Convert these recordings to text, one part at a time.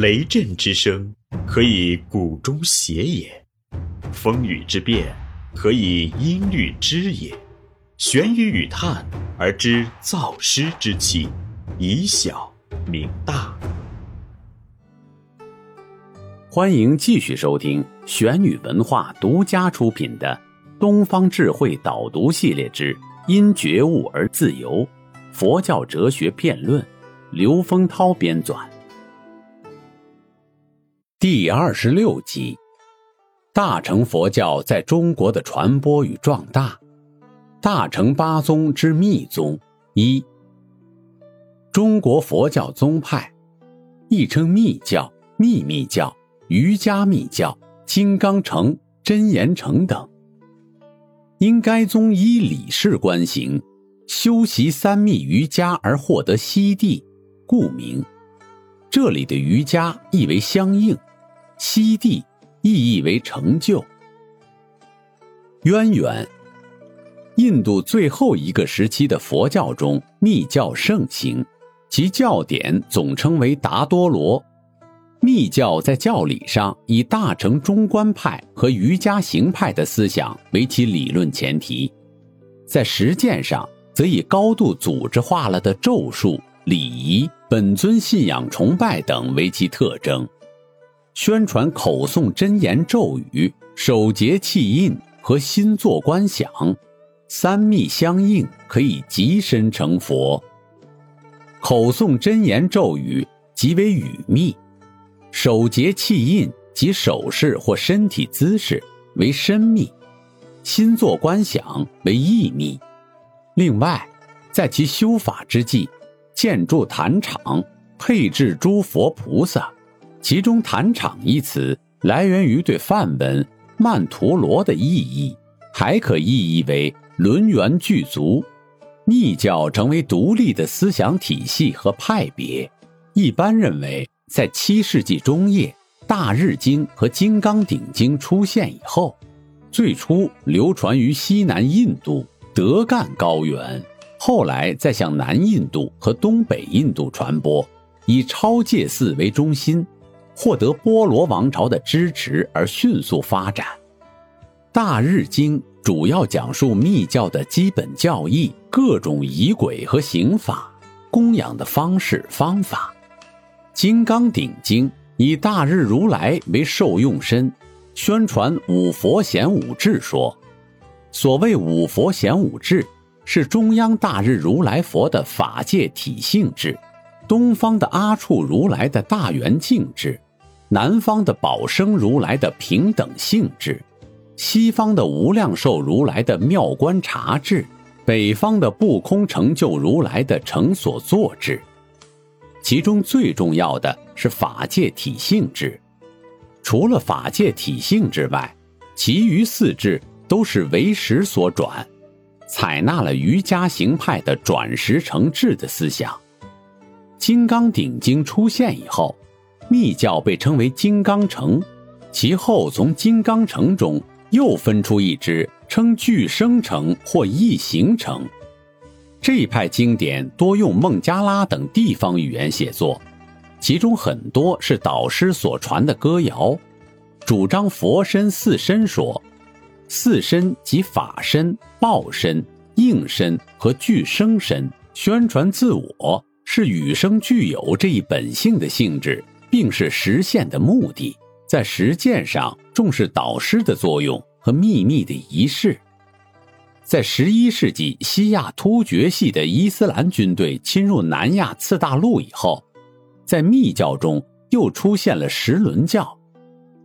雷震之声，可以鼓中谐也；风雨之变，可以音律之也。玄于语叹而知造湿之气，以小明大。欢迎继续收听玄宇文化独家出品的《东方智慧导读系列之因觉悟而自由》，佛教哲学辩论，刘丰涛编纂。第二十六集：大乘佛教在中国的传播与壮大。大乘八宗之密宗一，中国佛教宗派，亦称密教、秘密教、瑜伽密教、金刚乘、真言乘等。因该宗依理事观行，修习三密瑜伽而获得悉地，故名。这里的瑜伽意为相应，悉地意义为成就。渊源。印度最后一个时期的佛教中，密教盛行，其教典总称为达多罗。密教在教理上以大乘中观派和瑜伽行派的思想为其理论前提，在实践上则以高度组织化了的咒术、礼仪、本尊信仰崇拜等为其特征，宣传口诵真言咒语、手结气印和心坐观想。三密相应，可以即身成佛。口诵真言咒语即为语密，手结气印及手势或身体姿势为身密，心坐观想为意密。另外，在其修法之际，建筑坛场，配置诸佛菩萨。其中“坛场”一词来源于对梵文“曼陀罗”的意义，还可意译为。轮圆具足，密教成为独立的思想体系和派别。一般认为，在七世纪中叶，《大日经》和《金刚顶经》出现以后，最初流传于西南印度德干高原，后来再向南印度和东北印度传播，以超界寺为中心，获得波罗王朝的支持而迅速发展。《大日经》。主要讲述密教的基本教义、各种仪轨和刑法、供养的方式方法。《金刚顶经》以大日如来为受用身，宣传五佛显五智说。所谓五佛显五智，是中央大日如来佛的法界体性智，东方的阿处如来的大圆净智，南方的宝生如来的平等性质。西方的无量寿如来的妙观察智，北方的不空成就如来的成所作智，其中最重要的是法界体性智。除了法界体性之外，其余四智都是为时所转，采纳了瑜伽行派的转识成智的思想。《金刚顶经》出现以后，密教被称为金刚乘，其后从金刚乘中。又分出一支称具生成或异形成，这一派经典多用孟加拉等地方语言写作，其中很多是导师所传的歌谣，主张佛身四身说，四身即法身、报身、应身和具生身，宣传自我是与生俱有这一本性的性质，并是实现的目的。在实践上重视导师的作用和秘密的仪式。在十一世纪西亚突厥系的伊斯兰军队侵入南亚次大陆以后，在密教中又出现了十轮教。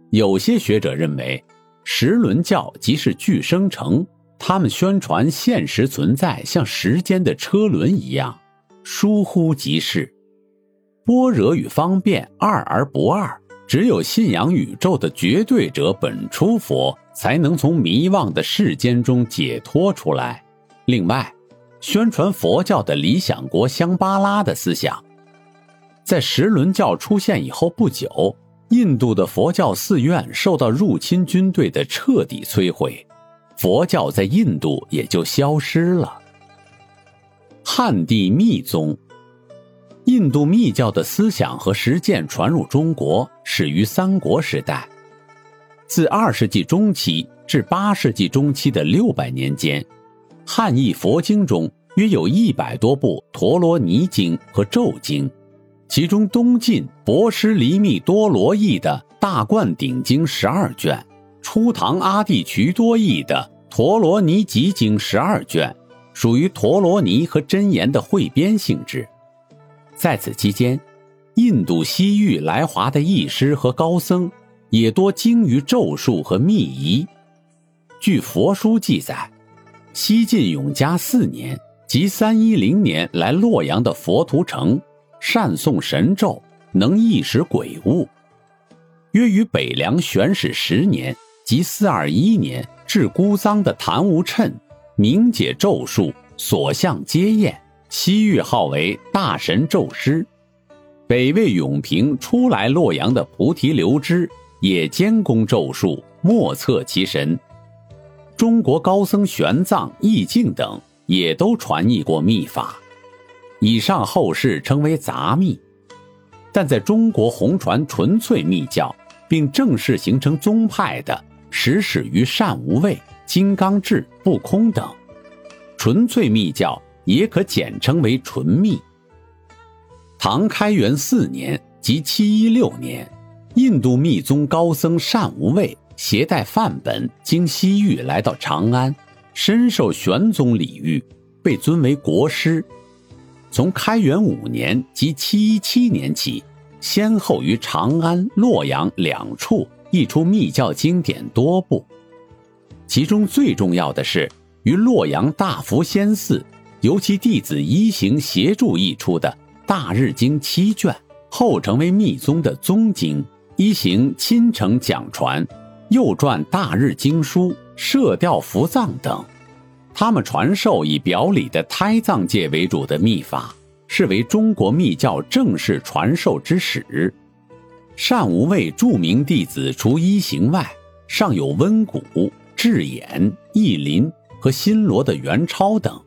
有些学者认为，十轮教即是巨生成，他们宣传现实存在像时间的车轮一样，疏忽即逝，般若与方便二而不二。只有信仰宇宙的绝对者本初佛，才能从迷惘的世间中解脱出来。另外，宣传佛教的理想国香巴拉的思想，在十轮教出现以后不久，印度的佛教寺院受到入侵军队的彻底摧毁，佛教在印度也就消失了。汉地密宗。印度密教的思想和实践传入中国始于三国时代，自二世纪中期至八世纪中期的六百年间，汉译佛经中约有一百多部陀罗尼经和咒经，其中东晋博施黎密多罗译的大灌顶经十二卷，初唐阿地瞿多译的陀罗尼集经十二卷，属于陀罗尼和真言的汇编性质。在此期间，印度西域来华的译师和高僧也多精于咒术和秘仪。据佛书记载，西晋永嘉四年（即三一零年）来洛阳的佛图澄，善诵神咒，能意识鬼物。约于北凉玄始十年（即四二一年）至姑臧的昙无谶，明解咒术，所向皆验。西域号为大神咒师，北魏永平初来洛阳的菩提流支也兼攻咒术，莫测其神。中国高僧玄奘、义净等也都传译过秘法，以上后世称为杂秘。但在中国红传纯粹密教，并正式形成宗派的，始始于善无畏、金刚智、不空等。纯粹密教。也可简称为纯密。唐开元四年，即七一六年，印度密宗高僧善无畏携带范本经西域来到长安，深受玄宗礼遇，被尊为国师。从开元五年，即七一七年起，先后于长安、洛阳两处译出密教经典多部，其中最重要的是于洛阳大福仙寺。由其弟子一行协助译出的《大日经》七卷，后成为密宗的宗经。一行亲承讲传，又撰《大日经书》《摄调伏藏》等。他们传授以表里的胎藏界为主的秘法，是为中国密教正式传授之始。善无畏著名弟子除一行外，尚有温古、智俨、义林和新罗的元超等。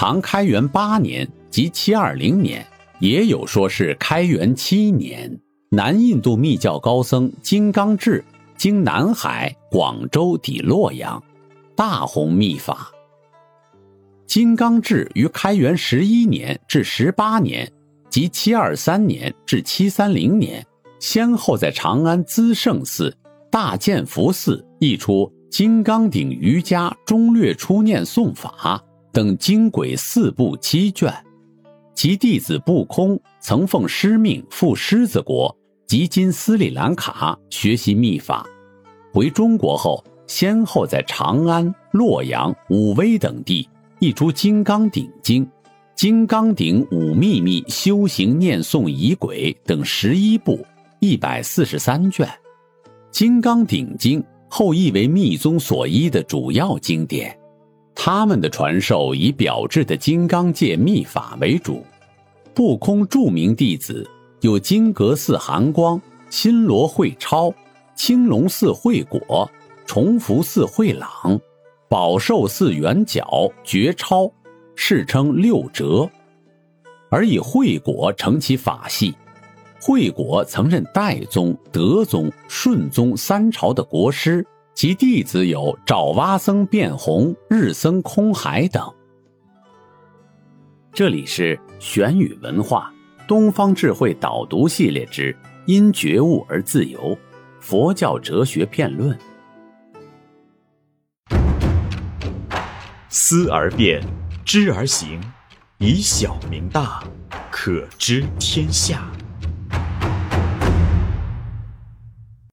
唐开元八年，即七二零年，也有说是开元七年，南印度密教高僧金刚智经南海、广州抵洛阳，大弘密法。金刚智于开元十一年至十八年，即七二三年至七三零年，先后在长安资圣寺、大建福寺译出《金刚顶瑜伽中略初念诵法》。等经轨四部七卷，其弟子不空曾奉师命赴狮子国及今斯里兰卡学习秘法，回中国后，先后在长安、洛阳、武威等地译出《金刚顶经》《金刚顶五秘密修行念诵仪轨》等十一部一百四十三卷，《金刚顶经》后译为密宗所依的主要经典。他们的传授以表制的金刚界秘法为主，不空著名弟子有金阁寺寒光、新罗慧超、青龙寺慧果、崇福寺慧朗、宝寿寺圆角觉超，世称六哲，而以慧果成其法系。慧果曾任代宗、德宗、顺宗三朝的国师。其弟子有爪哇僧变红、日僧空海等。这里是玄宇文化东方智慧导读系列之《因觉悟而自由》佛教哲学辩论。思而变，知而行，以小明大，可知天下。